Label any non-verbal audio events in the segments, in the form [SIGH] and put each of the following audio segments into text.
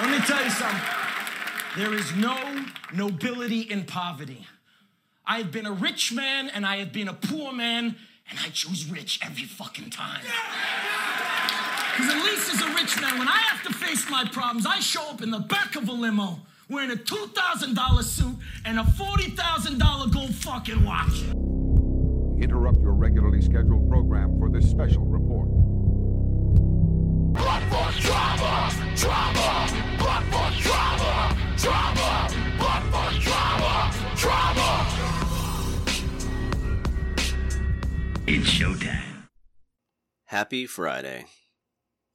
Let me tell you something. There is no nobility in poverty. I have been a rich man and I have been a poor man, and I choose rich every fucking time. Because at least as a rich man, when I have to face my problems, I show up in the back of a limo wearing a $2,000 suit and a $40,000 gold fucking watch. Interrupt your regularly scheduled program for this special report. It's showtime. Happy Friday.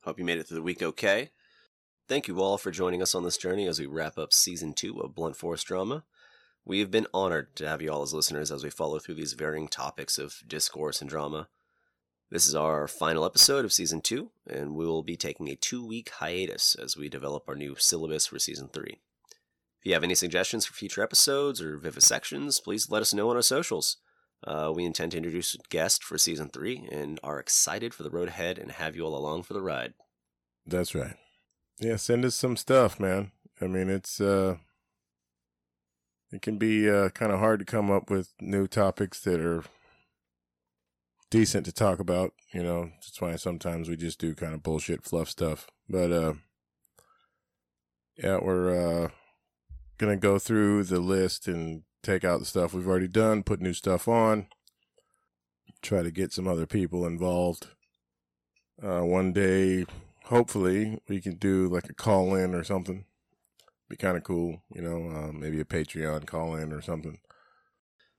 Hope you made it through the week okay. Thank you all for joining us on this journey as we wrap up season two of Blunt Force Drama. We have been honored to have you all as listeners as we follow through these varying topics of discourse and drama. This is our final episode of season two, and we will be taking a two week hiatus as we develop our new syllabus for season three. If you have any suggestions for future episodes or vivisections, please let us know on our socials. Uh, we intend to introduce a guest for season three and are excited for the road ahead and have you all along for the ride. That's right. Yeah, send us some stuff, man. I mean, it's uh it can be uh kind of hard to come up with new topics that are decent to talk about, you know. That's why sometimes we just do kind of bullshit fluff stuff. But uh yeah, we're uh to go through the list and take out the stuff we've already done, put new stuff on, try to get some other people involved. Uh, one day, hopefully, we can do like a call in or something. Be kind of cool, you know, uh, maybe a Patreon call in or something.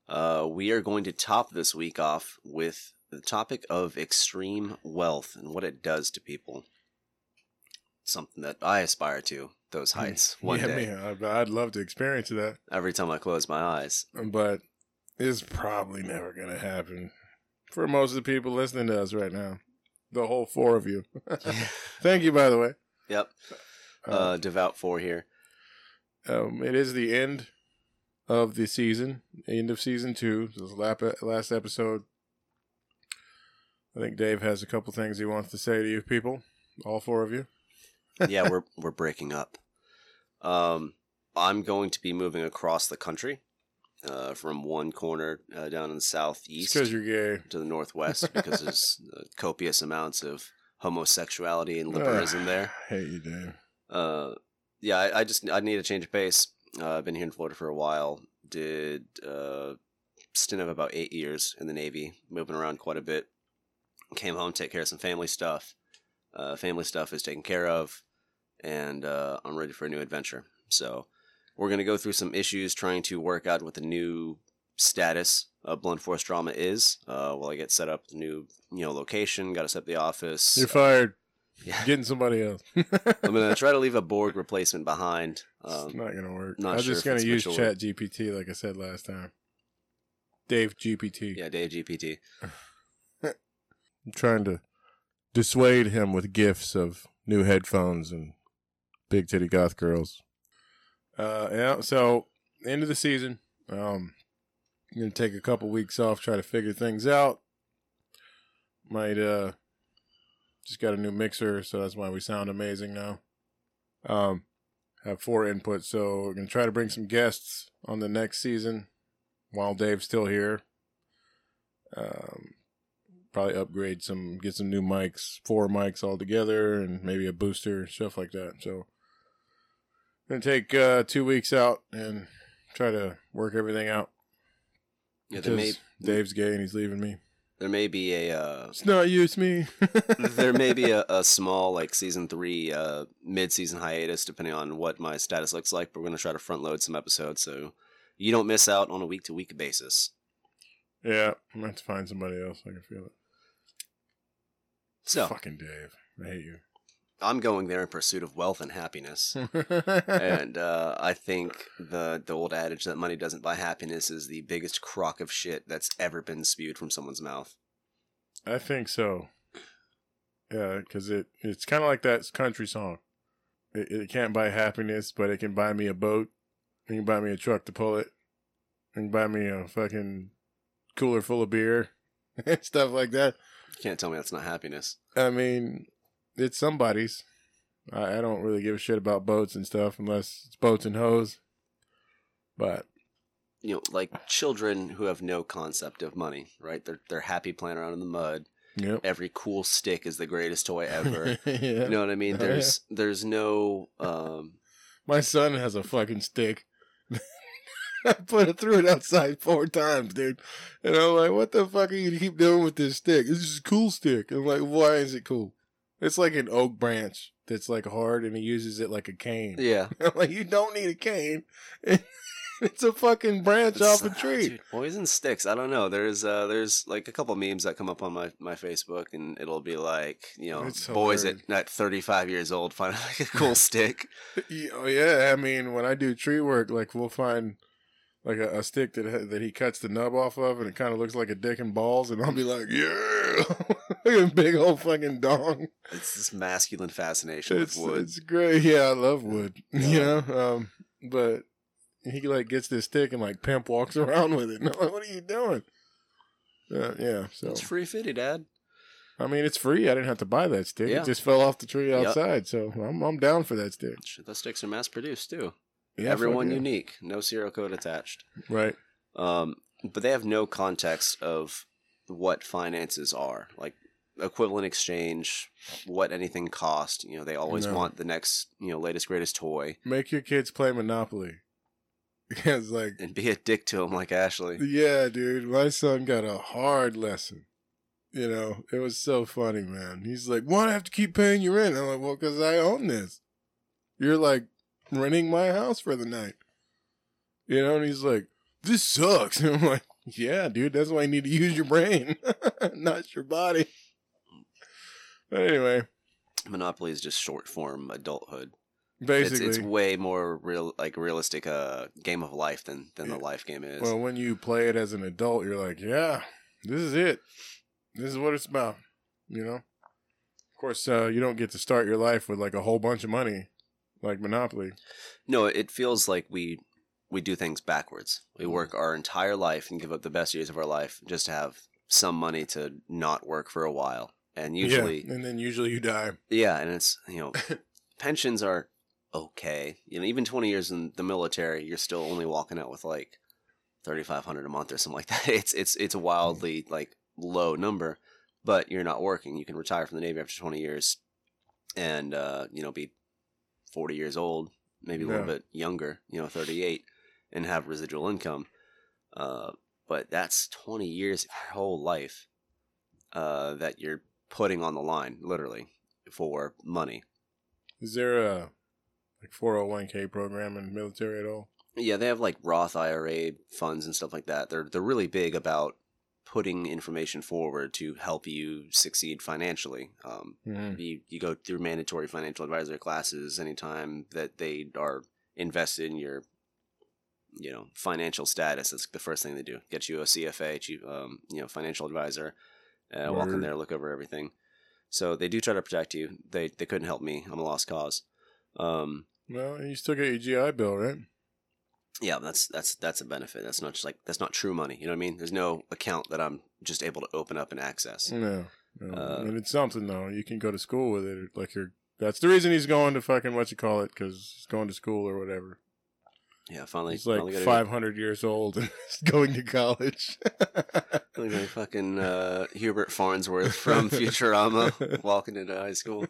Uh, we are going to top this week off with the topic of extreme wealth and what it does to people. Something that I aspire to, those heights, [LAUGHS] one yeah, day. man, I'd, love to experience that, Every time I close my eyes. but it's probably never going to happen for most of the people listening to us right now. The whole four of you. [LAUGHS] Thank you, by the way. Yep. Uh, devout four here. Um, it is the end of the season, end of season two. This last episode. I think Dave has a couple things he wants to say to you people, all four of you. Yeah, we're we're breaking up. Um, I'm going to be moving across the country, uh, from one corner uh, down in the southeast because you're gay. to the northwest because there's [LAUGHS] uh, copious amounts of homosexuality and liberalism there. I hate you, Dave. Uh, yeah, I, I just I need a change of pace. Uh, I've been here in Florida for a while. Did uh, stint of about eight years in the Navy, moving around quite a bit. Came home, take care of some family stuff. Uh, family stuff is taken care of, and uh, I'm ready for a new adventure. So we're gonna go through some issues trying to work out what the new status of Blunt Force Drama is. Uh, while I get set up the new you know location, got to set up the office. You're fired. [LAUGHS] Yeah. Getting somebody else. [LAUGHS] I'm gonna try to leave a Borg replacement behind. it's Um, not gonna work. not I'm sure just gonna use. Chat GPT like I said last time. Dave GPT. yeah, Dave GPT. I'm [LAUGHS] trying to dissuade him with gifts of new headphones and big titty goth girls. Uh, yeah. So end of the season. Um, I'm gonna take a couple weeks off, try to figure things out. Might uh, just got a new mixer, so that's why we sound amazing now. Um, have four inputs, so gonna try to bring some guests on the next season while Dave's still here. Um, probably upgrade some, get some new mics, four mics all together, and maybe a booster, stuff like that. So, gonna take uh, two weeks out and try to work everything out. Yeah, there may Dave's gay and he's leaving me. there may be a uh, It's not you, it's me. [LAUGHS] there may be a, a small like season three uh, mid season hiatus depending on what my status looks like. But we're gonna try to front load some episodes so you don't miss out on a week to week basis. yeah, I'm gonna have to find somebody else. I can feel it. So Fucking Dave, I hate you. I'm going there in pursuit of wealth and happiness. [LAUGHS] and uh, I think the the old adage that money doesn't buy happiness is the biggest crock of shit that's ever been spewed from someone's mouth. I think so. Yeah, because it it's kind of like that country song. It, it can't buy happiness, but it can buy me a boat. It can buy me a truck to pull it. It can buy me a fucking cooler full of beer [LAUGHS] and stuff like that. You can't tell me that's not happiness. I mean, it's somebody's. I, I don't really give a shit about boats and stuff unless it's boats and hoes. But You know, like children who have no concept of money, right? They're they're happy playing around in the mud. yep. Every cool stick is the greatest toy [LAUGHS] ever. You know what I mean? Oh. There's there's no um My son has a fucking stick. [LAUGHS] I put it through it outside four times, dude. And I'm like, what the fuck are you keep doing with this stick? It's just a cool stick. I'm like, why is it cool? It's like an oak branch that's like hard and he uses it like a cane. yeah. [LAUGHS] Like, you don't need a cane. [LAUGHS] it's a fucking branch It's- off a tree. Dude, boys and sticks. I don't know. There's uh there's like a couple memes that come up on my, my Facebook and it'll be like, you know, It's boys at, hilarious. at 35 years old find [LAUGHS] like a cool stick. Yeah, Oh yeah, I mean, when I do tree work, like we'll find like a, a stick that that he cuts the nub off of, and it kind of looks like a dick and balls, and I'll be like, yeah, [LAUGHS] big old fucking dong. It's this masculine fascination It's with wood. it's great. Yeah, I love wood. [LAUGHS] You know, um, but he like gets this stick and like pimp walks [LAUGHS] around with it. And I'm like, what are you doing? Uh, yeah, so It's free fitty, Dad. I mean, it's free. I didn't have to buy that stick. Yeah. It just fell off the tree Yep. outside. So I'm I'm down for that stick. Those sticks are mass produced too. Yeah, Everyone yeah. unique, no serial code attached. Right. Um, but they have no context of what finances are, like equivalent exchange, what anything cost. You know, they always No. want the next, you know, latest greatest toy, Make your kids play Monopoly. [LAUGHS] Because like and be a dick to them like Ashley. Yeah, dude. My son got a hard lesson. You know, it was so funny, man. He's like, "Why do I have to keep paying you rent?" I'm like, "Well, because I own this. You're like renting my house for the night." You know, and he's like, "This sucks." And [LAUGHS] I'm like, "Yeah, dude. That's why you need to use your brain, [LAUGHS] not your body." But anyway, Monopoly is just short form adulthood. It's, basically, it's way more real, like realistic, uh, game of life than than the life game is. well, when you play it as an adult, you're like, "Yeah, this is it. This is what it's about." You know. Of course, uh, you don't get to start your life with like a whole bunch of money, like Monopoly. No, it feels like we we do things backwards. We Mm. work our entire life and give up the best years of our life just to have some money to not work for a while. And [LAUGHS] usually, yeah, and then usually you die. yeah, and it's you know, [LAUGHS] pensions are okay. You know, even twenty years in the military, you're still only walking out with like thirty five hundred a month or something like that. [LAUGHS] It's it's it's a wildly like low number, but you're not working. You can retire from the Navy after twenty years, and uh, you know, be forty years old, maybe a little bit younger. You know, thirty eight, and have residual income. Uh, but that's twenty years of your whole life uh, that you're putting on the line, literally, for money. Is there a like 401k program in the military at all? Yeah, they have like Roth IRA funds and stuff like that. They're they're really big about putting information forward to help you succeed financially. Um, Mm-hmm. you you go through mandatory financial advisor classes anytime that they are invested in your you know financial status. That's the first thing they do. Get you a CFA, chief, um, you know, financial advisor. Uh, walk in there, look over everything. So they do try to protect you. They they couldn't help me. I'm a lost cause. Um, Well, you still get your GI Bill, right? yeah, that's that's that's a benefit. That's not just like that's not true money. You know what I mean? There's no account that I'm just able to open up and access. No, no. Uh, and it's something though. You can go to school with it. Like you're. That's the reason he's going to fucking what you call it because he's going to school or whatever. Yeah, finally, He's like 500 years old and [LAUGHS] going to college. [LAUGHS] Like fucking uh, Hubert Farnsworth from [LAUGHS] Futurama walking into high school.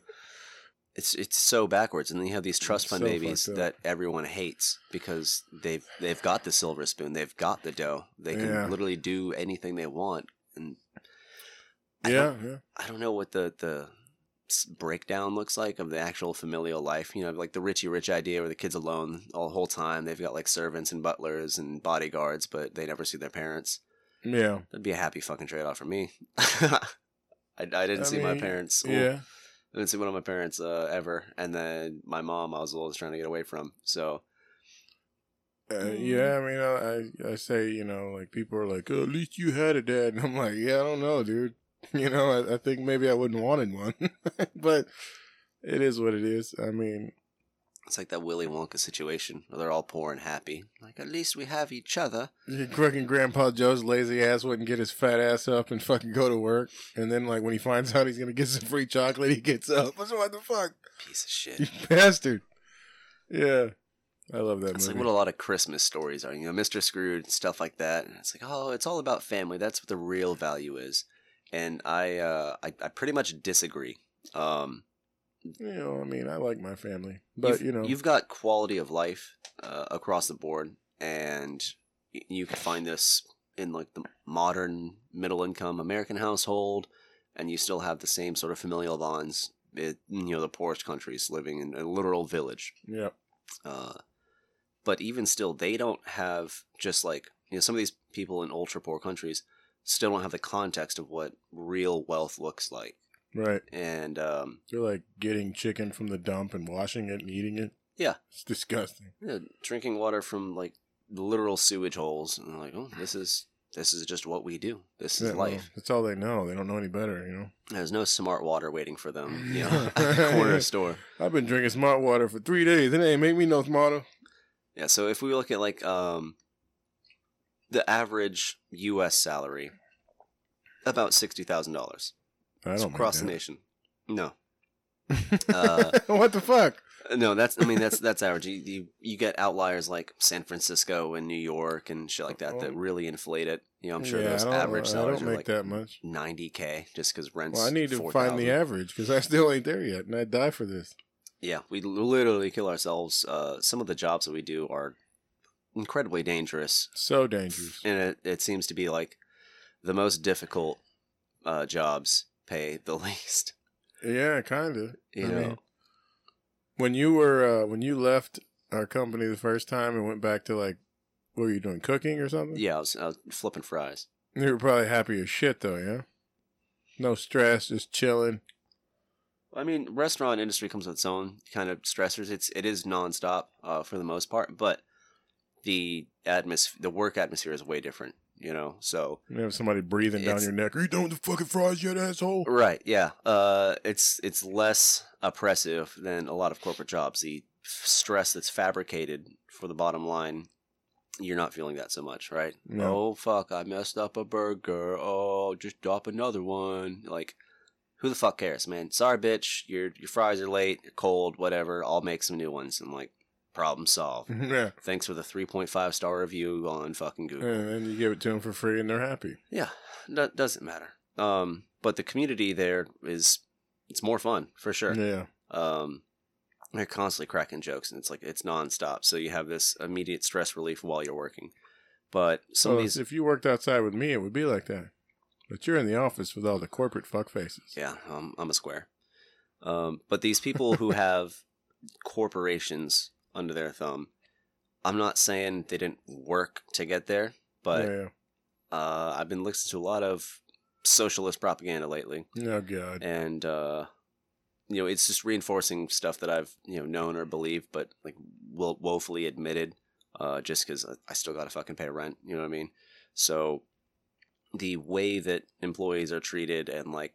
It's it's so backwards, and then you have these trust fund so babies that everyone hates because they've they've got the silver spoon, they've got the dough, they can Yeah. literally do anything they want, and I yeah, don't- yeah. I don't know what the the breakdown looks like of the actual familial life. You know, like the Richie Rich idea where the kid's alone all the whole time. They've got like servants and butlers and bodyguards, but they never see their parents. Yeah. That'd be a happy fucking trade off for me. [LAUGHS] I, I didn't I see my parents. well, Yeah. I didn't see one of my parents uh, ever, and then my mom, I was always trying to get away from. So Uh, yeah, I mean, I, I I say, you know, like people are like, oh, at least you had a dad, and I'm like, yeah, I don't know, dude. [LAUGHS] You know, I, I think maybe I wouldn't wanted one, [LAUGHS] but it is what it is. I mean, It's like that Willy Wonka situation where they're all poor and happy. Like, at least we have each other. Fucking Grandpa Joe's lazy ass wouldn't get his fat ass up and fucking go to work. And then, like, when he finds out he's gonna get some free chocolate, he gets up. What the fuck? Piece of You shit. bastard. Yeah. I love that It's like what a lot of Christmas stories are. You know, Mr. Scrooge, and stuff like that. And it's like, oh, it's all about family. That's what the real value is. And I, uh, I, I pretty much disagree. Um, you know, I mean, I like my family. But, you've, know. you've got quality of life uh, across the board, and you can find this in like the modern middle income American household, and you still have the same sort of familial bonds. It, you know, the poorest countries living in a literal village. yeah. Uh, but even still, they don't have just like you know some of these people in ultra poor countries still don't have the context of what real wealth looks like, Right. and um, They're like getting chicken from the dump and washing it and eating it. Yeah. It's disgusting. know, drinking water from like literal sewage holes, and they're like, oh, this is this is just what we do. This is Yeah, well, life. that's all they know. They don't know any better, you know. There's no smart water waiting for them, you know, [LAUGHS] at the corner store. I've been drinking smart water for three days. It ain't make me no smarter. Yeah, so if we look at like um the average U.S. salary, about sixty thousand dollars across the nation. No. [LAUGHS] Uh, what the fuck? no, that's I mean that's that's average. You, you you get outliers like San Francisco and New York and shit like that that Oh. really inflate it. You know, I'm sure yeah, those average salaries don't are make like that much. ninety k just because rents. Well, I need to 4,000. find the average because I still ain't there yet, and I die for this. Yeah, we literally kill ourselves. Uh, some of the jobs that we do are incredibly dangerous, So dangerous. and it, it seems to be like the most difficult uh, jobs pay the [LAUGHS] least. Yeah, kind of. You I know, mean, when you were uh, when you left our company the first time and went back to like, what were you doing, cooking or something? yeah, I was, I was flipping fries. You were probably happy as shit though, yeah. No stress, just chilling. I mean, restaurant industry comes with its own kind of stressors. It's it is nonstop uh, for the most part, but the atmos the work atmosphere is way different. You know, so You have somebody breathing down your neck. Are you done with the fucking fries yet, asshole? Right. Yeah. Uh, it's it's less oppressive than a lot of corporate jobs. The stress that's fabricated for the bottom line, you're not feeling that so much, right? No. Oh fuck! I messed up a burger. Oh, just drop another one. Like, who the fuck cares, man? Sorry, bitch. Your your fries are late. You're cold. Whatever. I'll make some new ones. And like, problem solved. [LAUGHS] yeah. Thanks for the 3.5 star review on fucking Google. And then you give it to them for free, and they're happy. Yeah, that doesn't matter. Um, but the community there is it's more fun for sure. Yeah. Um, they're constantly cracking jokes, and it's like it's nonstop. So you have this immediate stress relief while you're working. But some Well, of these, if you worked outside with me, it would be like that. But you're in the office with all the corporate fuck faces. yeah, um, I'm a square. Um, but these people who [LAUGHS] have corporations under their thumb, I'm not saying they didn't work to get there, but yeah. uh, I've been listening to a lot of socialist propaganda lately. Oh god. and uh you know it's just reinforcing stuff that i've you know known or believed but like wo- woefully admitted uh just because i still gotta fucking pay rent you know what i mean so the way that employees are treated and like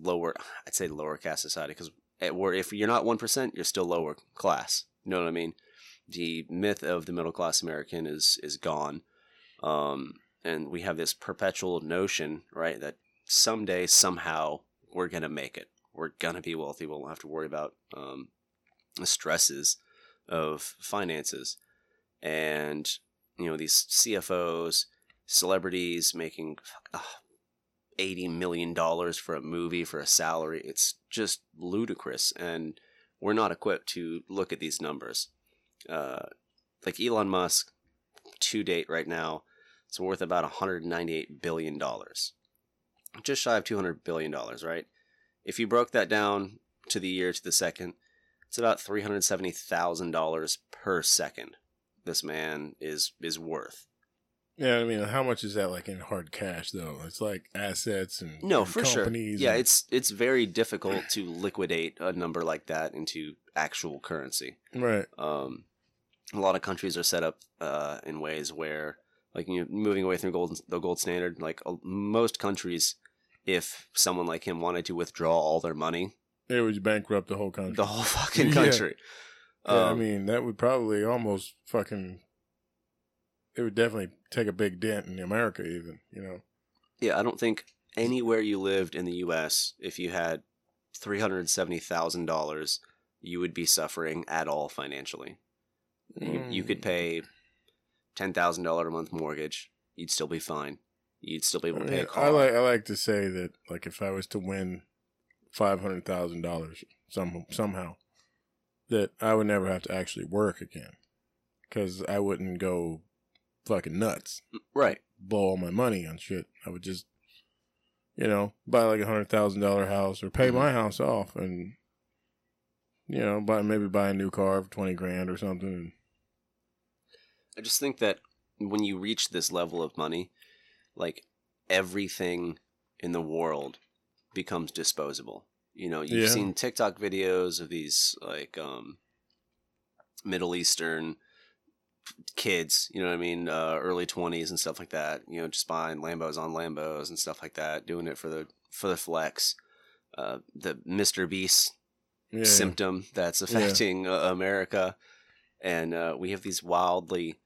lower i'd say lower caste society because if you're not 1% you're still lower class you know what i mean? The myth of the middle class american is is gone. Um and we have this perpetual notion right that someday somehow we're gonna make it. We're gonna be wealthy. We won't have to worry about um, the stresses of finances. And you know these cfos celebrities making uh, 80 million dollars for a movie for a salary it's just ludicrous. And we're not equipped to look at these numbers. Uh, like elon musk to date right now it's worth about 198 billion dollars. Just shy of 200 billion dollars right? If you broke that down to the year to the second it's about $370,000 per second this man is is worth Yeah, I mean, how much is that like in hard cash though? It's like assets and no and for sure yeah and- it's it's very difficult to liquidate a number like that into actual currency right. um, a lot of countries are set up uh, in ways where like you know, moving away from gold, the gold standard like uh, most countries if someone like him wanted to withdraw all their money It would bankrupt the whole country. the whole fucking [LAUGHS] Yeah. country Yeah, I Um, mean, that would probably almost fucking. It would definitely take a big dent in America, even you know. Yeah, I don't think anywhere you lived in the U.S., if you had three hundred seventy thousand dollars, you would be suffering at all financially. You, you could Mm. pay ten thousand dollar a month mortgage. You'd still be fine. You'd still be able to pay a car. I like I like to say that like if I was to win five hundred thousand dollars some somehow, that I would never have to actually work again, because I wouldn't go fucking nuts, right. blow all my money on shit. I would just, you know, buy like a hundred thousand dollar house or pay Mhm. my house off and. You know, buy maybe buy a new car for twenty grand or something. I just think that when you reach this level of money, like everything in the world becomes disposable. You know, you've Yeah. seen TikTok videos of these like um Middle Eastern kids, you know what I mean, uh, early 20s and stuff like that, you know, just buying Lambos on Lambos and stuff like that, doing it for the for the flex. Uh, the Mr. Beast yeah, symptom that's affecting uh, America, and uh, we have these wildly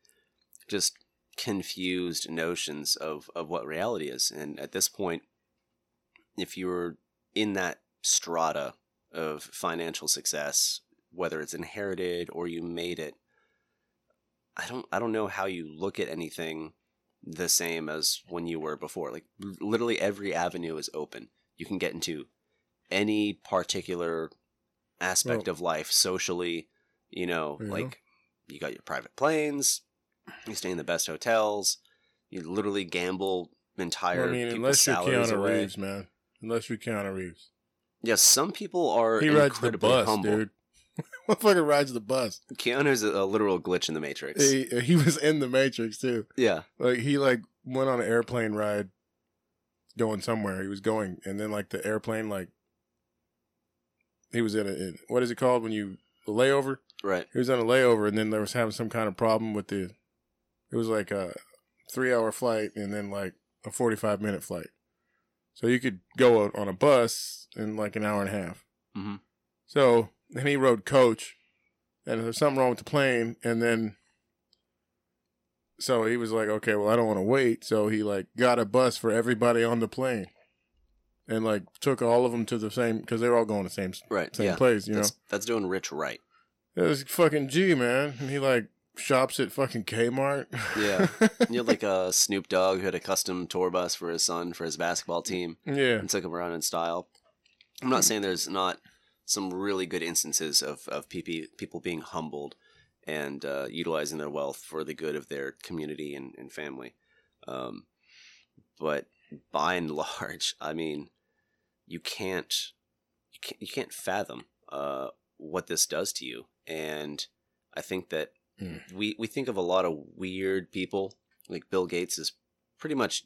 just confused notions of of what reality is. And at this point, if you're in that strata of financial success, whether it's inherited or you made it, I don't I don't know how you look at anything the same as when you were before. Like literally every avenue is open. You can get into any particular aspect Well- of life socially, you know, Yeah. like you got your private planes, you stay in the best hotels, you literally gamble entire Well, I mean, unless you're Keanu away. Reeves, man. Unless you're Keanu Reeves. Yeah, some people are He rides the incredibly bus, humble. dude. [LAUGHS] Motherfucker rides the bus. Keanu's a, a literal glitch in the Matrix. He, he was in the Matrix too. yeah, Like he like went on an airplane ride, going somewhere. He was going, and then like the airplane like he was in a in, what is it called when you a layover? right. He was on a layover, and then there was having some kind of problem with the. It was like a three hour flight, and then like a forty five minute flight. So you could go on a bus in like an hour and a half. Mhm. So then he rode coach, and there's something wrong with the plane, and then. So he was like, okay, well, I don't want to wait. So he like got a bus for everybody on the plane, and like took all of them to the same because they were all going to the same Right. same yeah. place. You know, that's, that's doing rich right. it was fucking G, man. And he like shops at fucking Kmart. Yeah. [LAUGHS] You had like a Snoop Dogg who had a custom tour bus for his son for his basketball team yeah. and took him around in style. I'm not hmm. saying there's not some really good instances of, of PP, people being humbled and uh, utilizing their wealth for the good of their community and, and family. Um, but by and [LAUGHS] large, I mean, you can't you can't, you can't fathom uh, what this does to you. And I think that Mm. we we think of a lot of weird people. Like Bill Gates is pretty much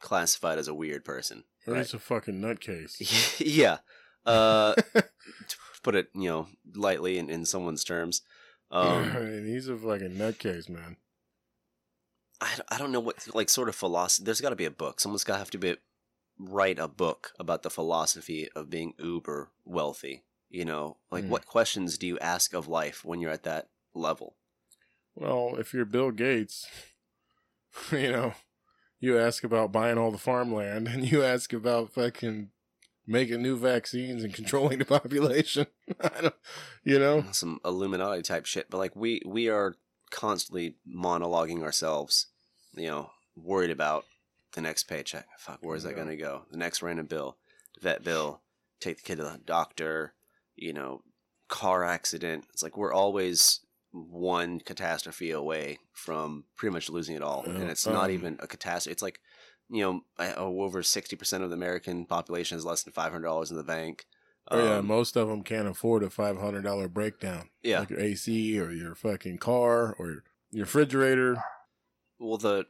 classified as a weird person. Or right? he's a fucking nutcase. [LAUGHS] yeah. Uh, [LAUGHS] to put it, you know, lightly in, in someone's terms. Um, [LAUGHS] and he's a fucking nutcase, man. I, I don't know what, like, sort of philosophy. There's got to be a book. Someone's got to have to be write a book about the philosophy of being uber wealthy. You know, like, Mm. what questions do you ask of life when you're at that level? Well, if you're Bill Gates, [LAUGHS] you know, you ask about buying all the farmland and you ask about fucking making new vaccines and [LAUGHS] controlling the population. [LAUGHS] I don't, you know? some Illuminati type shit. But like we we are constantly monologuing ourselves, you know, worried about the next paycheck. Fuck, where's that gonna go? The next random bill, vet bill, take the kid to the doctor, you know, car accident. It's like we're always one catastrophe away from pretty much losing it all, and it's not um, even a catastrophe. It's like you know, oh, over sixty percent of the American population has less than five hundred dollars in the bank. Oh, yeah, Um, most of them can't afford a $500 breakdown. yeah. Like your AC or your fucking car or your refrigerator. Well, the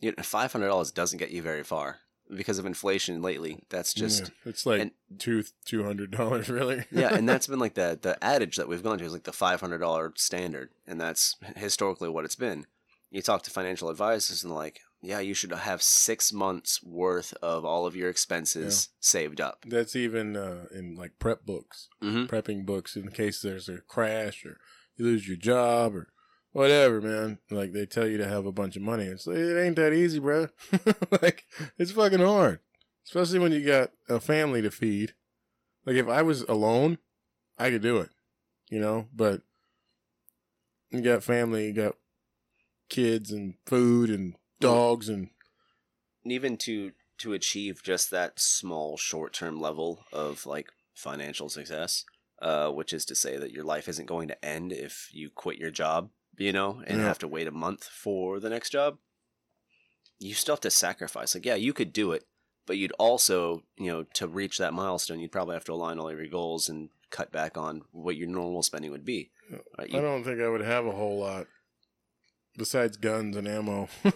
you know, five hundred dollars doesn't get you very far because of inflation lately. That's just Yeah, it's like and- two $200, [LAUGHS] really. yeah, and that's been like the the adage that we've gone to is like the five hundred dollar standard, and that's historically what it's been. You talk to financial advisors and like, yeah, you should have six months worth of all of your expenses saved up. That's even uh, in like prep books, hmm prepping books in case there's a crash or you lose your job or whatever, man. Like they tell you to have a bunch of money. It's like, it ain't that easy, bro. [LAUGHS] like it's fucking hard, especially when you got a family to feed. Like if I was alone, I could do it, you know. But you got family, you got kids and food and dogs and And even to to achieve just that small short term level of like financial success, uh, which is to say that your life isn't going to end if you quit your job, you know, and Yeah. have to wait a month for the next job. You still have to sacrifice. Like, yeah, you could do it, but you'd also, you know, to reach that milestone, you'd probably have to align all of your goals and cut back on what your normal spending would be. Right? I don't think I would have a whole lot besides guns and ammo. [LAUGHS] yeah,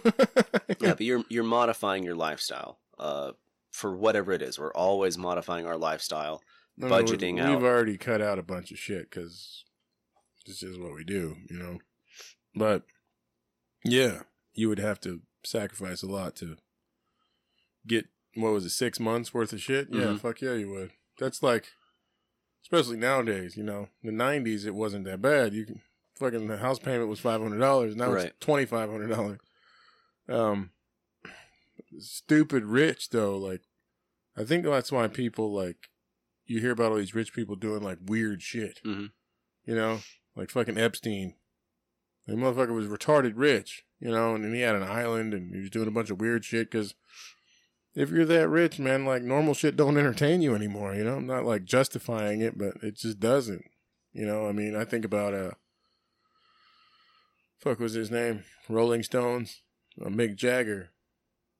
but you're you're modifying your lifestyle. Uh, for whatever it is, we're always modifying our lifestyle. I mean, we- budgeting we've already cut out a bunch of shit because this is what we do, you know. But yeah, you would have to sacrifice a lot to get what was it, six months worth of shit? Yeah, Mhm. fuck yeah, you would. That's like, especially nowadays, you know. In the '90s, it wasn't that bad. You can fucking the house payment was five hundred dollars. Now Right. it's twenty five hundred dollars. Um, stupid rich though. Like, I think that's why people like you hear about all these rich people doing like weird shit. Mhm. You know, like fucking Epstein. The motherfucker was retarded rich, you know, and then he had an island and he was doing a bunch of weird shit because if you're that rich, man, like normal shit don't entertain you anymore, you know? I'm not like justifying it, but it just doesn't. You know, I mean, I think about, uh, fuck was his name? Rolling Stones, uh, Mick Jagger,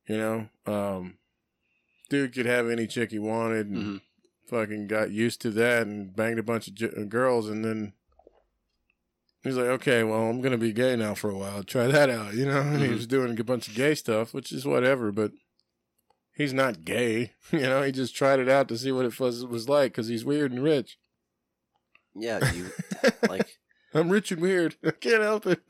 you know? Um, dude could have any chick he wanted and Mhm. fucking got used to that and banged a bunch of j- girls and then he's like, okay, well, I'm gonna be gay now for a while. Try that out, you know. And he was doing a bunch of gay stuff, which is whatever, but he's not gay, [LAUGHS] you know. He just tried it out to see what it was was like because he's weird and rich. Yeah, you [LAUGHS] like I'm rich and weird. I can't help it.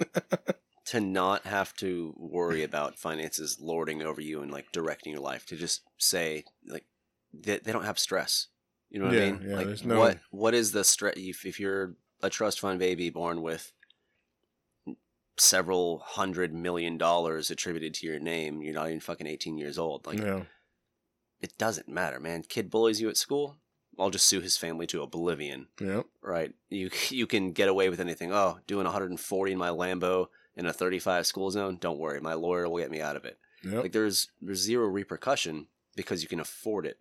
[LAUGHS] to not have to worry about finances lording over you and like directing your life. To just say like they, they don't have stress. You know what Yeah, I mean? yeah, like no- what what is the stress if, if you're a trust fund baby born with several hundred million dollars attributed to your name, you're not even fucking 18 years old. Like yeah, it doesn't matter, man. Kid bullies you at school. I'll just sue his family to oblivion. yeah. right? You you can get away with anything. Oh, doing 140 in my Lambo in a 35 school zone. Don't worry, my lawyer will get me out of it. Yep. Like there's there's zero repercussion because you can afford it.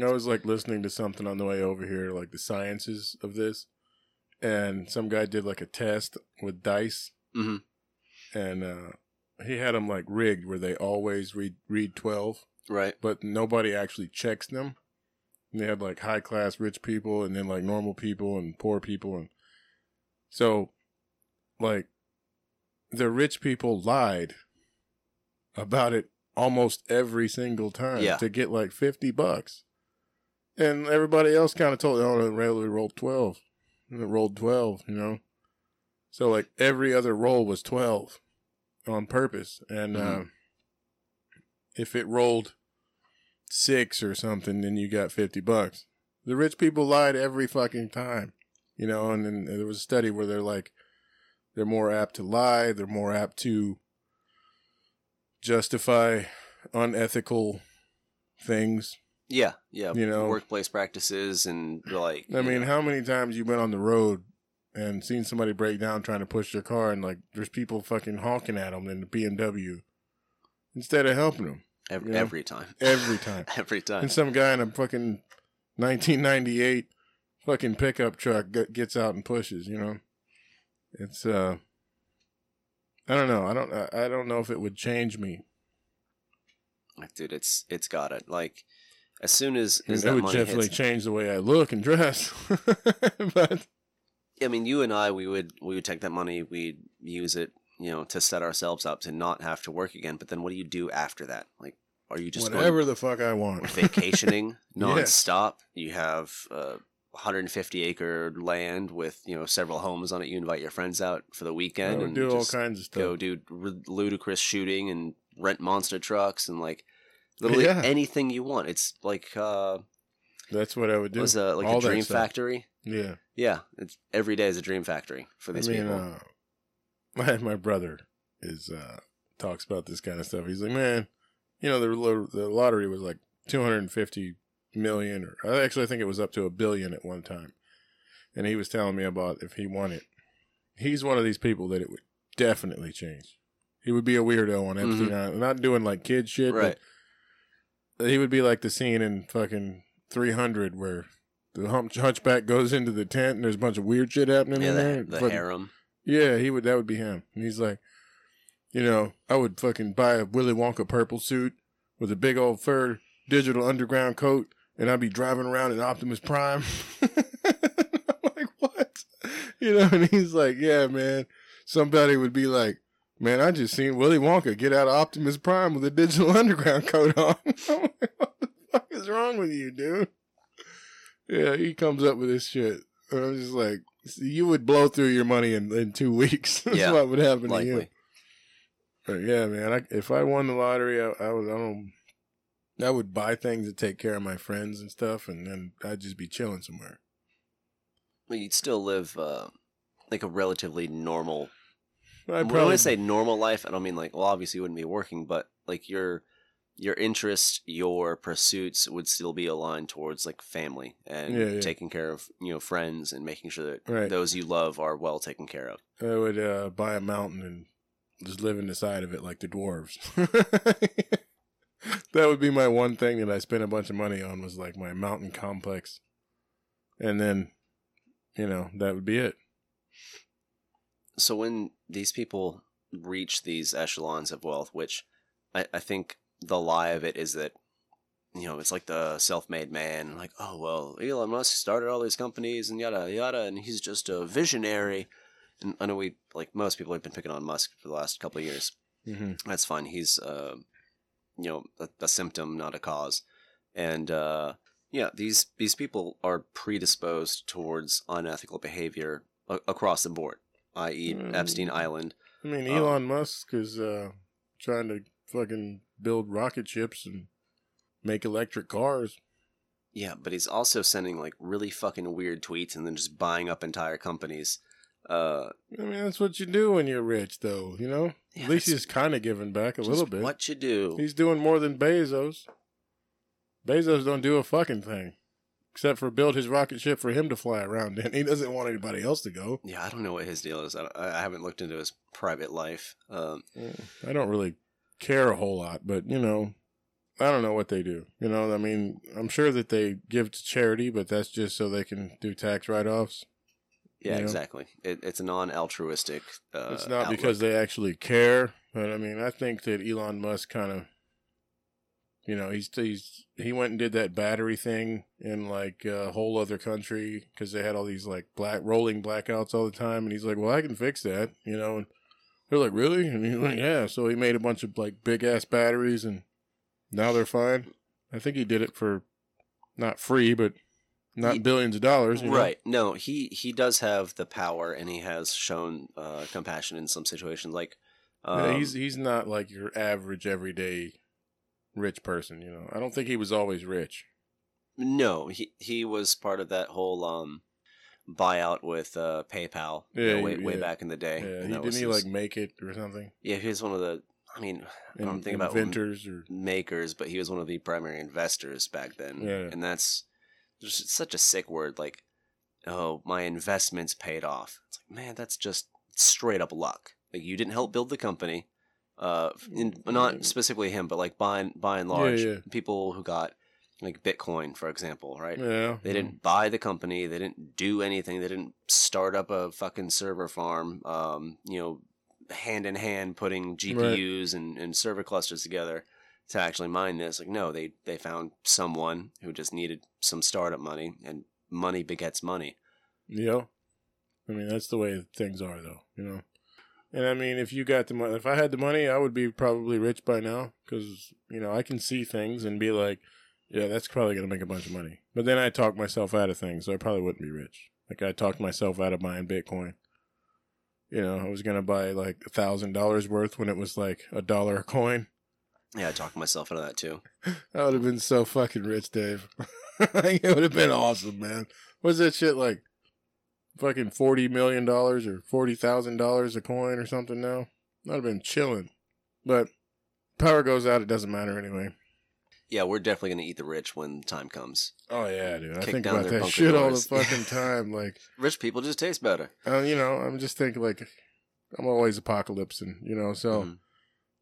I was like listening to something on the way over here, like the sciences of this, and some guy did like a test with dice, Mhm. and uh, he had them like rigged where they always read read twelve, Right. but nobody actually checks them. And they had like high class rich people, and then like normal people and poor people, and so like the rich people lied about it almost every single time Yeah. to get like 50 bucks. And everybody else kind of told, oh, it really rolled 12. And it rolled 12, you know? So, like, every other roll was 12 on purpose. And uh, Mhm. if it rolled six or something, then you got 50 bucks. The rich people lied every fucking time, you know? And then there was a study where they're like, they're more apt to lie, they're more apt to justify unethical things. Yeah. Yeah. You know- workplace practices and like. I mean, know, how many times you been on the road and seen somebody break down trying to push their car and like there's people fucking honking at them in the BMW instead of helping them every, every time. every [LAUGHS] time. every time. and some guy in a fucking 1998 fucking pickup truck gets out and pushes, you know. It's uh I don't know. I don't I don't know if it would change me. Dude, it's it's got it. Like as soon as, as it that would money definitely hits, change the way I look and dress. [LAUGHS] but I mean, you and I, we would we would take that money, we'd use it, you know, to set ourselves up to not have to work again. But then, what do you do after that? Like, are you just whatever going the fuck I want. [LAUGHS] vacationing Yeah. nonstop? You have uh, 150 acre land with you know several homes on it. You invite your friends out for the weekend and do all kinds of stuff. go do r- ludicrous shooting and rent monster trucks and like literally Yeah. anything you want. It's like uh, That's what I would do. was a, like All a dream factory. Yeah. Yeah, it's every day is a dream factory for I these mean, people. uh, [LAUGHS] my my brother is uh talks about this kind of stuff. He's like, man, you know, the the lottery was like two hundred and fifty million, or actually I think it was up to a billion at one time. And he was telling me about if he won it, he's one of these people that it would definitely change. He would be a weirdo on Epstein Island, mm-hmm. not doing like kid shit, right. but he would be like the scene in fucking three hundred where. The hump, hunchback goes into the tent and there's a bunch of weird shit happening Yeah, in there. the, the harem. yeah, he would. That would be him. And he's like, you know, I would fucking buy a Willy Wonka purple suit with a big old fur digital underground coat, and I'd be driving around in Optimus Prime. [LAUGHS] I'm like, what? You know? And he's like, yeah, man. Somebody would be like, man, I just seen Willy Wonka get out of Optimus Prime with a digital [LAUGHS] underground coat on. [LAUGHS] I'm like, what the fuck is wrong with you, dude? Yeah, he comes up with this shit. And I'm just like, you would blow through your money in, in two weeks. That's Yeah, what would happen to you. But yeah, man, I, if I won the lottery, I, I would, I don't, I would buy things to take care of my friends and stuff, and then I'd just be chilling somewhere. Well, you'd still live uh, like a relatively normal. I when I say normal life, I don't mean like well, obviously you wouldn't be working, but like your your interests, your pursuits would still be aligned towards like family and Yeah, yeah. taking care of you know friends and making sure that Right. those you love are well taken care of. I would uh, buy a mountain and just living in the side of it like the dwarves. [LAUGHS] that would be my one thing that I spent a bunch of money on was like my mountain complex, and then, you know, that would be it. So when these people reach these echelons of wealth, which I, I think the lie of it is that you know it's like the self-made man, like oh well, Elon Musk started all these companies and yada yada, and he's just a visionary. And I know we like most people have been picking on Musk for the last couple of years. Mm-hmm. That's fine. He's uh, you know a, a symptom, not a cause. And uh, yeah, these these people are predisposed towards unethical behavior a- across the board, i.e., Mm. Epstein Island. I mean, Um, Elon Musk is uh, trying to fucking build rocket ships and make electric cars. Yeah, but he's also sending like really fucking weird tweets and then just buying up entire companies. Uh, I mean, that's what you do when you're rich, though. You know, Yeah, at least he's kind of giving back a little bit. What you do? He's doing more than Bezos. Bezos don't do a fucking thing, except for build his rocket ship for him to fly around in. [LAUGHS] He doesn't want anybody else to go. Yeah, I don't know what his deal is. I, I haven't looked into his private life. Um, I don't really care a whole lot, but you know, I don't know what they do. You know, I mean, I'm sure that they give to charity, but that's just so they can do tax write-offs. Yeah, Yeah. exactly. It, it's a non-altruistic. Uh, it's not outlook. because they actually care, but I mean, I think that Elon Musk kind of, you know, he's he's he went and did that battery thing in like a whole other country because they had all these like black rolling blackouts all the time, and he's like, well, I can fix that, you know, and they're like, really, and he's like, yeah, so he made a bunch of like big ass batteries, and now they're fine. I think he did it for not free, but not He- billions of dollars, you know? Right. No, he he does have the power, and he has shown uh, compassion in some situations. Like, um, yeah, he's he's not like your average everyday rich person. You know, I don't think he was always rich. no, he he was part of that whole um buyout with uh, PayPal. you know, Yeah, way way back in the day. Yeah, he, didn't he his- like make it or something? Yeah, he was one of the. I mean, I don't In- think about inventors or makers, but he was one of the primary investors back then. Yeah. And that's just such a sick word. Like, oh, my investments paid off. It's like, man, that's just straight up luck. Like, you didn't help build the company. Uh, in, not specifically him, but like by and, by and large, yeah. people who got like Bitcoin, for example, right? yeah, They didn't buy the company. They didn't do anything. They didn't start up a fucking server farm. Um, you know, hand in hand putting GPUs and, and server clusters together to actually mine this. Like, no, they they found someone who just needed some startup money, and money begets money. Yeah, I mean that's the way things are, though. You know, and I mean if you got the money, if I had the money, I would be probably rich by now because you know I can see things and be like, yeah, that's probably gonna make a bunch of money. But then I talk myself out of things, so I probably wouldn't be rich. Like I talked myself out of buying Bitcoin. You know, I was gonna buy like a thousand dollars worth when it was like a dollar a coin. Yeah, I talked myself into that too. [LAUGHS] I would have been so fucking rich, Dave. [LAUGHS] it would have been awesome, man. What's that shit like? Fucking forty million dollars or forty thousand dollars a coin or something now? I'd have been chilling. But power goes out, it doesn't matter anyway. Yeah, we're definitely gonna eat the rich when time comes. Oh yeah, dude. I Kick think down about that shit all the fucking [LAUGHS] time. Like, Rich people just taste better. uh, you know, I'm just thinking like, I'm always apocalypse, and you know, so. Mhm.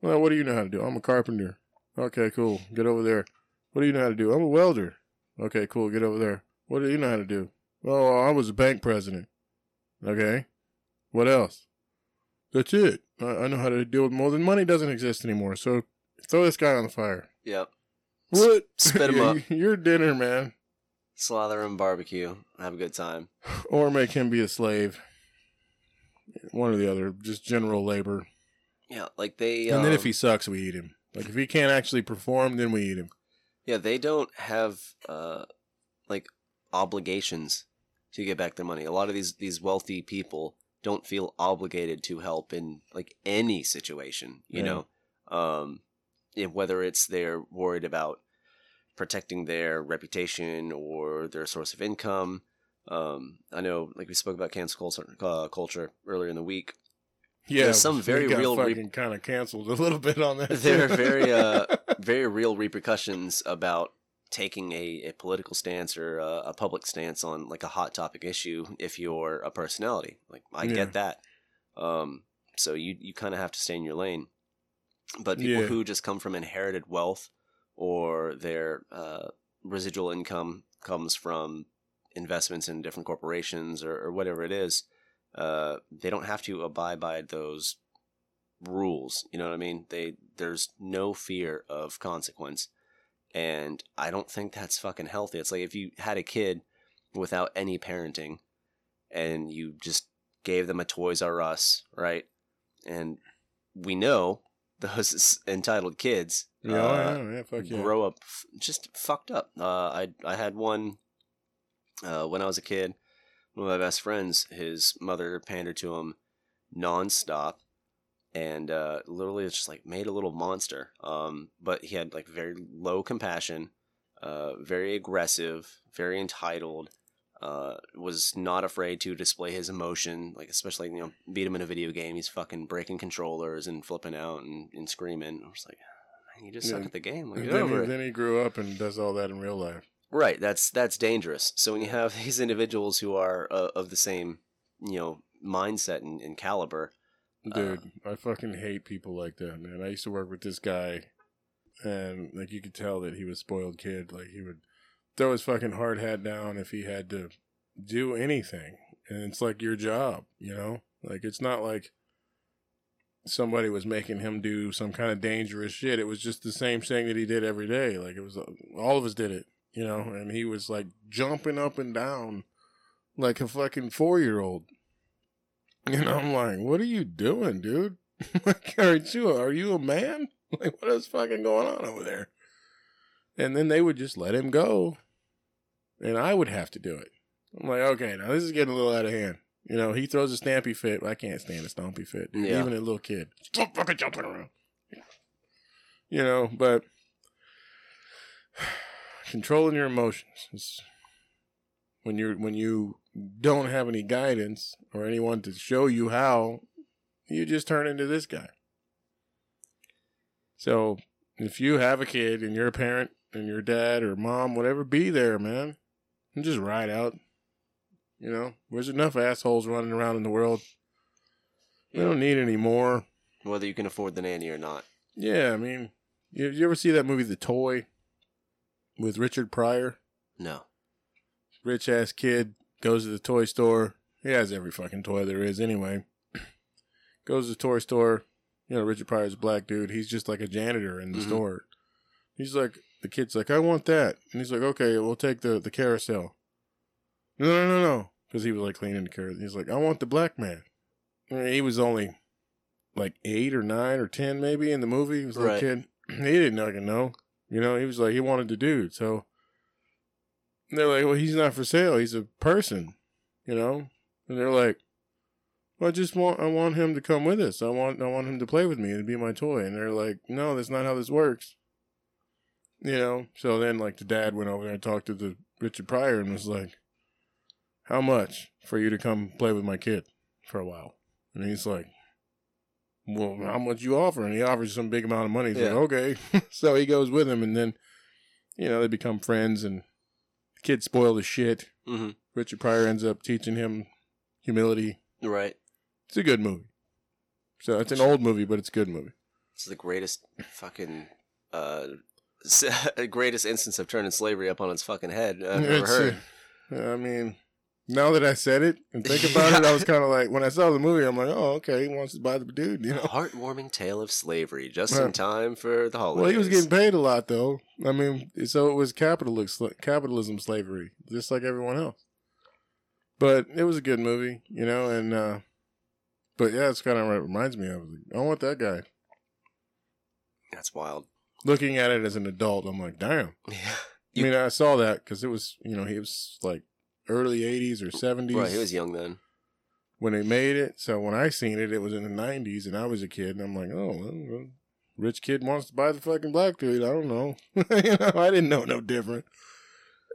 Well, what do you know how to do? I'm a carpenter. Okay, cool. Get over there. What do you know how to do? I'm a welder. Okay, cool. Get over there. What do you know how to do? Oh, I was a bank president. Okay. What else? That's it. I, I know how to deal with more than money doesn't exist anymore. So throw this guy on the fire. Yep. What? [LAUGHS] spit [LAUGHS] Yeah, up. Your dinner, man. Slather him barbecue. Have a good time. Or make him be a slave. One or the other. Just general labor. Yeah, like they. and then if um, he sucks, we eat him. Like if he can't actually perform, then we eat him. Yeah, they don't have uh like obligations to get back their money. A lot of these these wealthy people don't feel obligated to help in like any situation, you Yeah. know. Um whether it's they're worried about protecting their reputation or their source of income. Um I know like we spoke about cancel culture, uh, culture earlier in the week. Yeah, There's some very real re- kind of canceled a little bit on that. [LAUGHS] there are very uh [LAUGHS] very real repercussions about taking a, a political stance or a, a public stance on like a hot topic issue if you're a personality like i Yeah. get that um so you you kind of have to stay in your lane but people Yeah. who just come from inherited wealth or their uh, residual income comes from investments in different corporations or, or whatever it is uh, they don't have to abide by those rules. You know what I mean? They there's no fear of consequence, and I don't think that's fucking healthy. It's like if you had a kid without any parenting, and you just gave them a Toys R Us, right? And we know those [LAUGHS] entitled kids yeah, uh, yeah, yeah, yeah. grow up f- just fucked up. Uh, I I had one uh, when I was a kid. One of my best friends, his mother pandered to him nonstop, and uh, literally it's just like made a little monster. Um, but he had like very low compassion, uh, very aggressive, very entitled. Uh, was not afraid to display his emotion, like especially you know beat him in a video game. He's fucking breaking controllers and flipping out and, and screaming. I was like, "Man, you just suck at the game. Like, then, he, then he grew up and does all that in real life. Right. That's that's dangerous. So when you have [LAUGHS] these individuals who are uh, of the same, you know, mindset and, and caliber, Dude, I fucking hate people like that, man. I used to work with this guy, and like you could tell that he was a spoiled kid. Like he would throw his fucking hard hat down if he had to do anything, and it's like your job, you know. Like it's not like somebody was making him do some kind of dangerous shit. It was just the same thing that he did every day. Like it was all of us did it, you know. And he was like jumping up and down like a fucking four year old. And I'm like, what are you doing, dude? [LAUGHS] like, aren't you, are you a man? [LAUGHS] Like, what is fucking going on over there? And then they would just let him go, and I would have to do it. I'm like, okay, now this is getting a little out of hand. You know, he throws a stampy fit. I can't stand a stompy fit, dude. Yeah. even a little kid. Stop fucking jumping around. You know, but controlling your emotions when you're when you don't have any guidance or anyone to show you how, you just turn into this guy. So if you have a kid and you're a parent and your dad or mom, whatever, be there, man. And just ride out. You know, there's enough assholes running around in the world. We don't need any more. whether you can afford the nanny or not. Yeah, I mean, you, you ever see that movie The Toy with Richard Pryor? No. rich ass kid goes to the toy store. He has every fucking toy there is anyway. [CLEARS THROAT] goes to the toy store. You know, Richard Pryor's a black dude. He's just like a janitor in the Mhm. store. He's like, the kid's like, I want that. And he's like, okay, we'll take the, the carousel. No, no, no, no. Because he was like cleaning the carousel. He's like, I want the black man. Mean, he was only like eight or nine or ten maybe in the movie. He was a Right. kid. [CLEARS THROAT] He didn't fucking know. You know, he was like, he wanted the dude. So they're like, well, he's not for sale. He's a person, you know? And they're like, well, I just want I want him to come with us. I want I want him to play with me and be my toy. And they're like, no, that's not how this works. You know. So then, like the dad went over there and talked to the Richard Pryor and was like, "How much for you to come play with my kid for a while?" And he's like, "Well, how much you offer?" And he offers some big amount of money. He's Yeah. like, "Okay." [LAUGHS] so he goes with him, and then you know they become friends, and the kid spoiled as shit. hmm Richard Pryor ends up teaching him humility. Right. It's a good movie. So it's an old movie, but it's a good movie. It's the greatest fucking uh [LAUGHS] greatest instance of turning slavery up on its fucking head I've [LAUGHS] ever It's, heard. uh, I mean, now that I said it and think about it, I was [LAUGHS] kind of like, when I saw the movie, I'm like, oh, okay, he wants to buy the dude, you know. A heartwarming tale of slavery, just Huh. in time for the holidays. Well, he was getting paid a lot, though. I mean, so it was capitalism, capitalism slavery, just like everyone else. But it was a good movie, you know, and, uh, but yeah, it's kind of what it reminds me of. I want that guy. That's wild. Looking at it as an adult, I'm like, damn. [LAUGHS] Yeah. I mean, I saw that because it was, you know, he was like early 80s or 70s. Right, he was young then. when they made it. So when I seen it, it was in the 90s and I was a kid. And I'm like, oh, well, rich kid wants to buy the fucking black dude. I don't know. [LAUGHS] you know, I didn't know no different.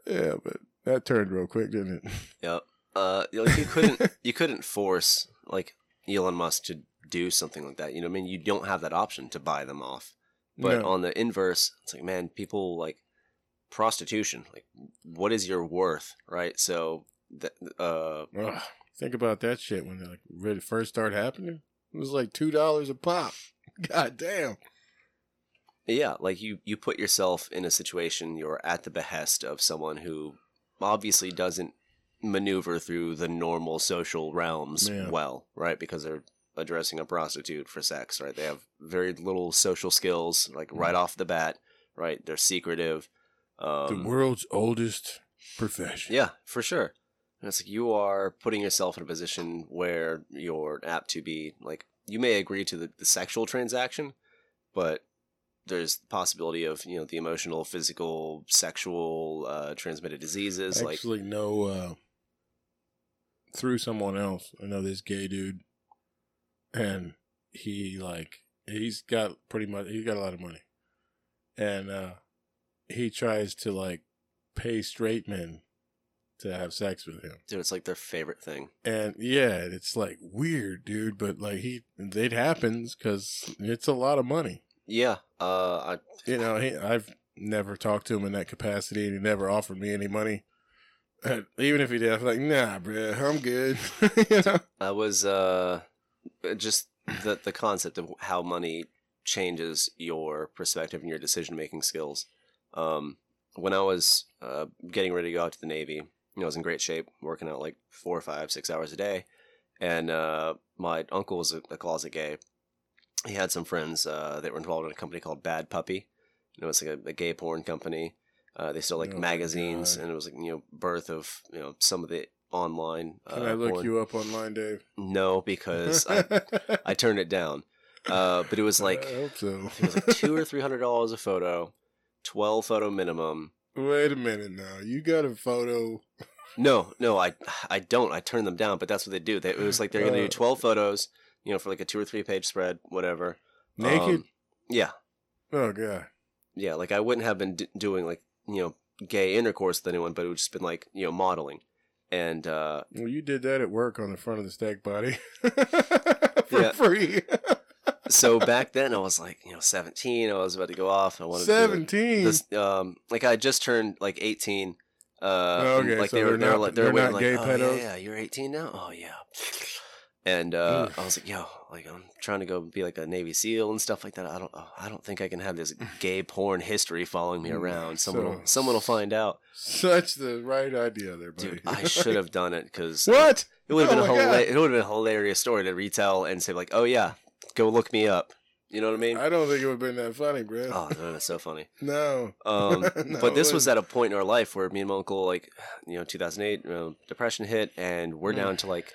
Yeah, but that turned real quick, didn't it? [LAUGHS] Yep. Uh, you, you couldn't you couldn't force like Elon Musk to do something like that. You know, what I mean, you don't have that option to buy them off. But No. on the inverse, it's like, man, people like prostitution. Like, what is your worth, right? So, th- uh, Ugh, think about that shit when it like really first started happening. It was like two dollars a pop. [LAUGHS] God damn. yeah, like you you put yourself in a situation you're at the behest of someone who obviously doesn't maneuver through the normal social realms Yeah. well, right? Because they're addressing a prostitute for sex, right? They have very little social skills, like right off the bat, right? They're secretive. The Um, world's oldest profession. yeah, for sure. And it's like you are putting yourself in a position where you're apt to be like you may agree to the, the sexual transaction, but there's the possibility of you know the emotional, physical, sexual uh, transmitted diseases. like actually know uh, through someone else. I know this gay dude, and he like he's got pretty much he's got a lot of money, and uh, he tries to like pay straight men to have sex with him. dude, it's like their favorite thing. And yeah, it's like weird, dude. But like he, it happens because it's a lot of money. Yeah, uh, I, You know, he, I've never talked to him in that capacity, and he never offered me any money. And even if he did, I'm like, nah, bruh, I'm good. [LAUGHS] you know? I was uh, just the the concept of how money changes your perspective and your decision making skills. Um, when I was uh, getting ready to go out to the Navy, you know, I was in great shape, working out like four or five, six hours a day, and uh, my uncle was a, a closet gay. He had some friends uh, that were involved in a company called Bad Puppy. You know, it's like a, a gay porn company. Uh, they sell like Oh magazines, God. and it was like you know birth of you know some of the online. Can uh, I look porn. you up online, Dave? No, because I, [LAUGHS] I turned it down. Uh, but it was like so. it was like two or three hundred dollars a photo, twelve photo minimum. Wait a minute now. You got a photo. No, no, I I don't. I turn them down. But that's what they do. They, it was like they're gonna do [LAUGHS] Uh. twelve photos, you know, for like a two or three page spread, whatever. Naked? Um, yeah, oh, God. yeah. Like I wouldn't have been d- doing like you know gay intercourse with anyone, but it would just been like you know modeling, and uh, Well, you did that at work on the front of the steak body [LAUGHS] for free. [LAUGHS] so back then I was like you know seventeen. I was about to go off. I wanted to do, like, 17. this um like I just turned like 18 uh Oh, okay, like so they were they're not- like they were they're waiting not like gay oh, pedos? yeah, yeah you're 18 now oh yeah and uh I was like yo like I'm trying to go be like a Navy SEAL and stuff like that I don't oh, I don't think I can have this [SIGHS] gay porn history following me around someone will Mm, someone will find out Such the right idea there, buddy. dude I should have done it because [LAUGHS] what? it would have Oh been a hila- it would have been a hilarious story to retell and say like oh yeah go look me up you know what I mean I don't think it would have been that funny, bro. oh that was so funny [LAUGHS] No. Um, [LAUGHS] No, but this was at a point in our life where me and my uncle, like, [SIGHS] you know, 2008, you know, depression hit, and we're Mm. down to like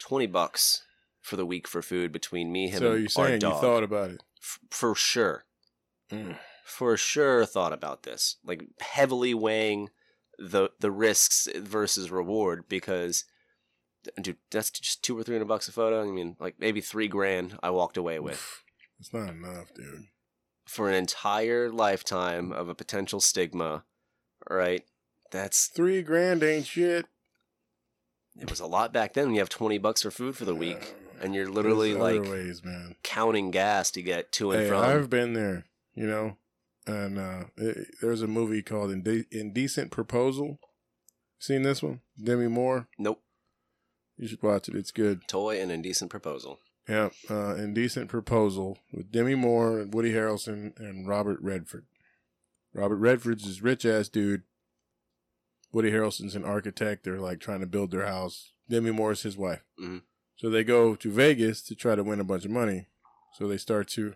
20 bucks for the week for food between me, him, So and you're saying you thought about it? F- for sure, Mm. for sure, thought about this, like heavily weighing the the risks versus reward because dude, that's just two or three hundred bucks a photo. I mean, like maybe three grand. I walked away with It's not enough, dude. for an entire lifetime of a potential stigma. Right? That's Three grand ain't shit. it was a lot back then. You have twenty bucks for food for the week, and you're literally There's like ways, man. counting gas to get to and Hey, from. I've been there, you know, and uh, it, there's a movie called Inde- Indecent Proposal. Seen this one? Demi Moore. Nope. You should watch it. It's good. Toy and indecent proposal. Yeah, uh, Indecent Proposal with Demi Moore and Woody Harrelson and Robert Redford. Robert Redford's this rich ass dude. Woody Harrelson's an architect. They're like trying to build their house. Demi Moore's his wife. Mhm. So they go to Vegas to try to win a bunch of money. So they start to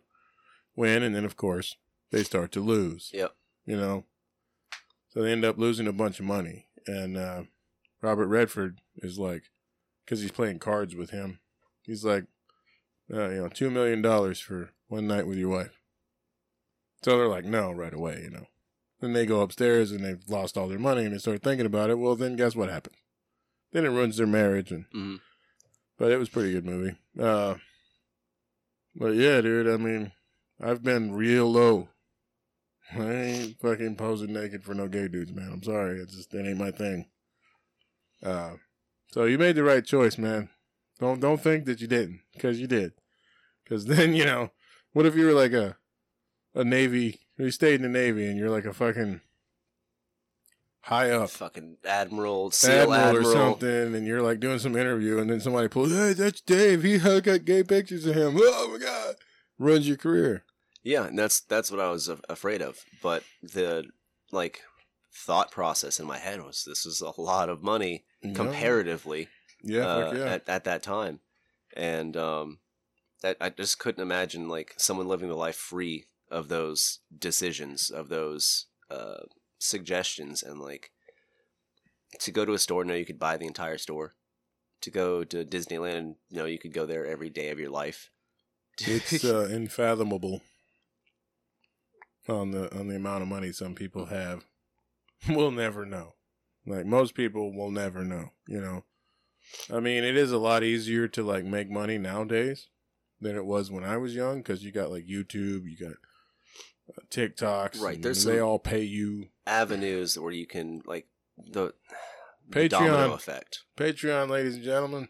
win, and then of course they start to lose. Yep. You know, so they end up losing a bunch of money, and uh, Robert Redford is like, because he's playing cards with him, he's like, uh, you know, two million dollars for one night with your wife. So they're like, no, right away, you know. Then they go upstairs and they've lost all their money, and they start thinking about it. Well, then guess what happens? Then it ruins their marriage, and mm-hmm. but it was a pretty good movie. Uh, but yeah, dude, I mean, I've been real low. [LAUGHS] I ain't fucking posing naked for no gay dudes, man. I'm sorry, it's just that ain't my thing. Uh, so you made the right choice, man. Don't don't think that you didn't, because you did. Because [LAUGHS] then you know, what if you were like a a navy? You stayed in the navy and you're like a fucking high up Fucking admiral, seal admiral, admiral. or something, and you're like doing some interview, and then somebody pulls, hey, that's Dave. He got gay pictures of him. [LAUGHS] Oh my god, ruins your career. Yeah, and that's that's what I was afraid of. But the like thought process in my head was this is a lot of money Yeah. comparatively Yeah, uh, yeah. at at that time, and um, that I just couldn't imagine like someone living the life free of those decisions, of those uh, suggestions, and like to go to a store, know you could buy the entire store. To go to Disneyland, you know you could go there every day of your life. it's [LAUGHS] uh, unfathomable on the on the amount of money some people have. [LAUGHS] we'll never know. Like most people will never know. You know, I mean, it is a lot easier to like make money nowadays than it was when I was young because you got like YouTube, you got uh, TikToks, Right, and there's they all pay you. avenues where you can like the, the Patreon. domino effect. Patreon, ladies and gentlemen,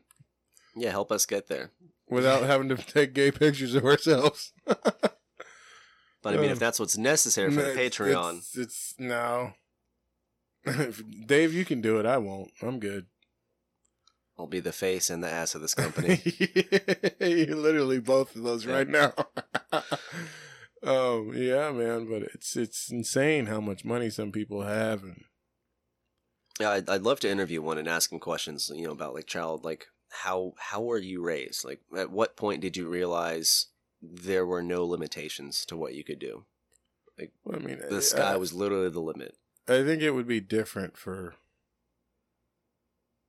Yeah, help us get there. without [LAUGHS] having to take gay pictures of ourselves. But I mean, Uh, if [LAUGHS] that's what's necessary for the Patreon, It's, it's no. [LAUGHS] Dave, you can do it. I won't. I'm good. I'll be the face and the ass of this company. [LAUGHS] You're literally both of those Yeah. right now. um, [LAUGHS] yeah, man, but it's it's insane how much money some people have, and yeah, I'd, I'd love to interview one and ask him questions. You know about like child, like how how were you raised? Like at what point did you realize there were no limitations to what you could do? Like I mean, The sky I, was literally the limit. I think it would be different for.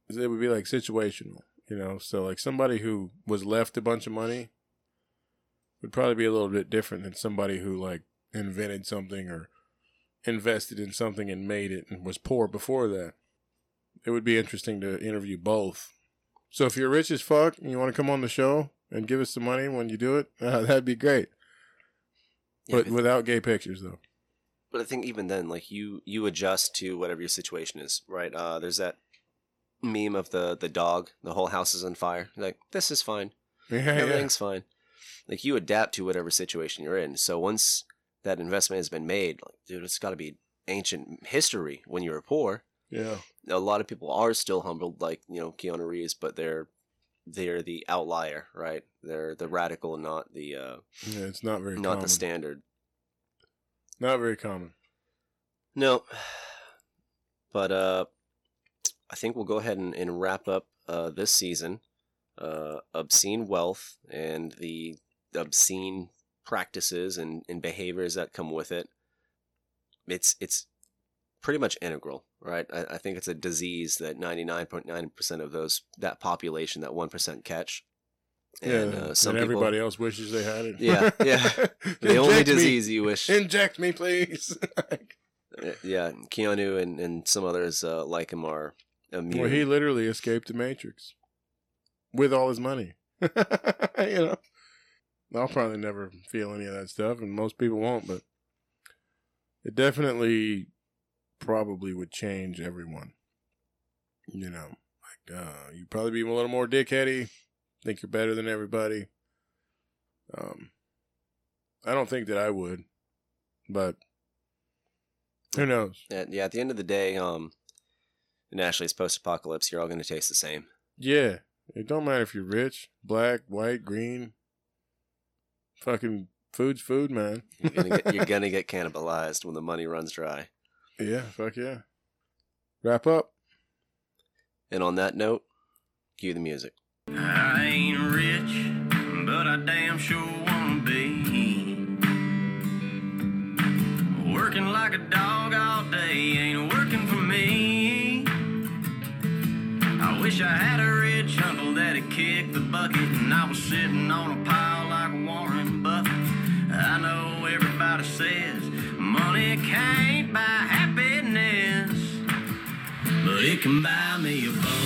It would be like situational, you know. So like somebody who was left a bunch of money would probably be a little bit different than somebody who like invented something or invested in something and made it and was poor before that. It would be interesting to interview both. So if you're rich as fuck and you want to come on the show and give us some money when you do it, uh, [LAUGHS] that'd be great. Yeah, but but, without gay pictures though. But I think even then, like you you adjust to whatever your situation is, right? Uh, there's that meme of the the dog. The whole house is on fire. Like this is fine. [LAUGHS] Yeah, yeah. everything's fine. Like you adapt to whatever situation you're in. So once that investment has been made, like dude, it's got to be ancient history when you were poor. Yeah. A lot of people are still humbled, like you know Keanu Reeves, but they're they're the outlier, right? They're the radical, not the uh, Yeah, it's not very not common. the standard. Not very common. No, but uh, I think we'll go ahead and, and wrap up uh, this season. Uh, obscene wealth and the obscene practices and, and behaviors that come with it. It's it's pretty much integral, right? I, I think it's a disease that ninety nine point nine percent of those that population, that one percent catch. And yeah, uh, some and people, everybody else wishes they had it. Yeah, [LAUGHS] yeah. the only Inject me. disease you wish Inject me, please. [LAUGHS] Uh, yeah, Keanu and, and some others uh, like him are immune. well, he literally escaped the Matrix. with all his money. [LAUGHS] you know, I'll probably never feel any of that stuff, and most people won't, but it definitely probably would change everyone. You know, like uh, you'd probably be a little more dickheady, think you're better than everybody. Um, I don't think that I would, but who knows? Yeah, yeah, at the end of the day, um, in Ashley's post-apocalypse, you're all going to taste the same. Yeah, it don't matter if you're rich, black, white, green. Fucking food's food, man. You're gonna get, you're [LAUGHS] gonna get cannibalized when the money runs dry. Yeah, fuck yeah. Wrap up. And on that note, cue the music. I ain't rich, but I damn sure wanna be. Working like a dog all day ain't working for me. I wish I had a rich uncle that'd kick the bucket and I was sitting on a pile like Warren Buffett. I know everybody says money can't buy happiness, but it can buy me a boat.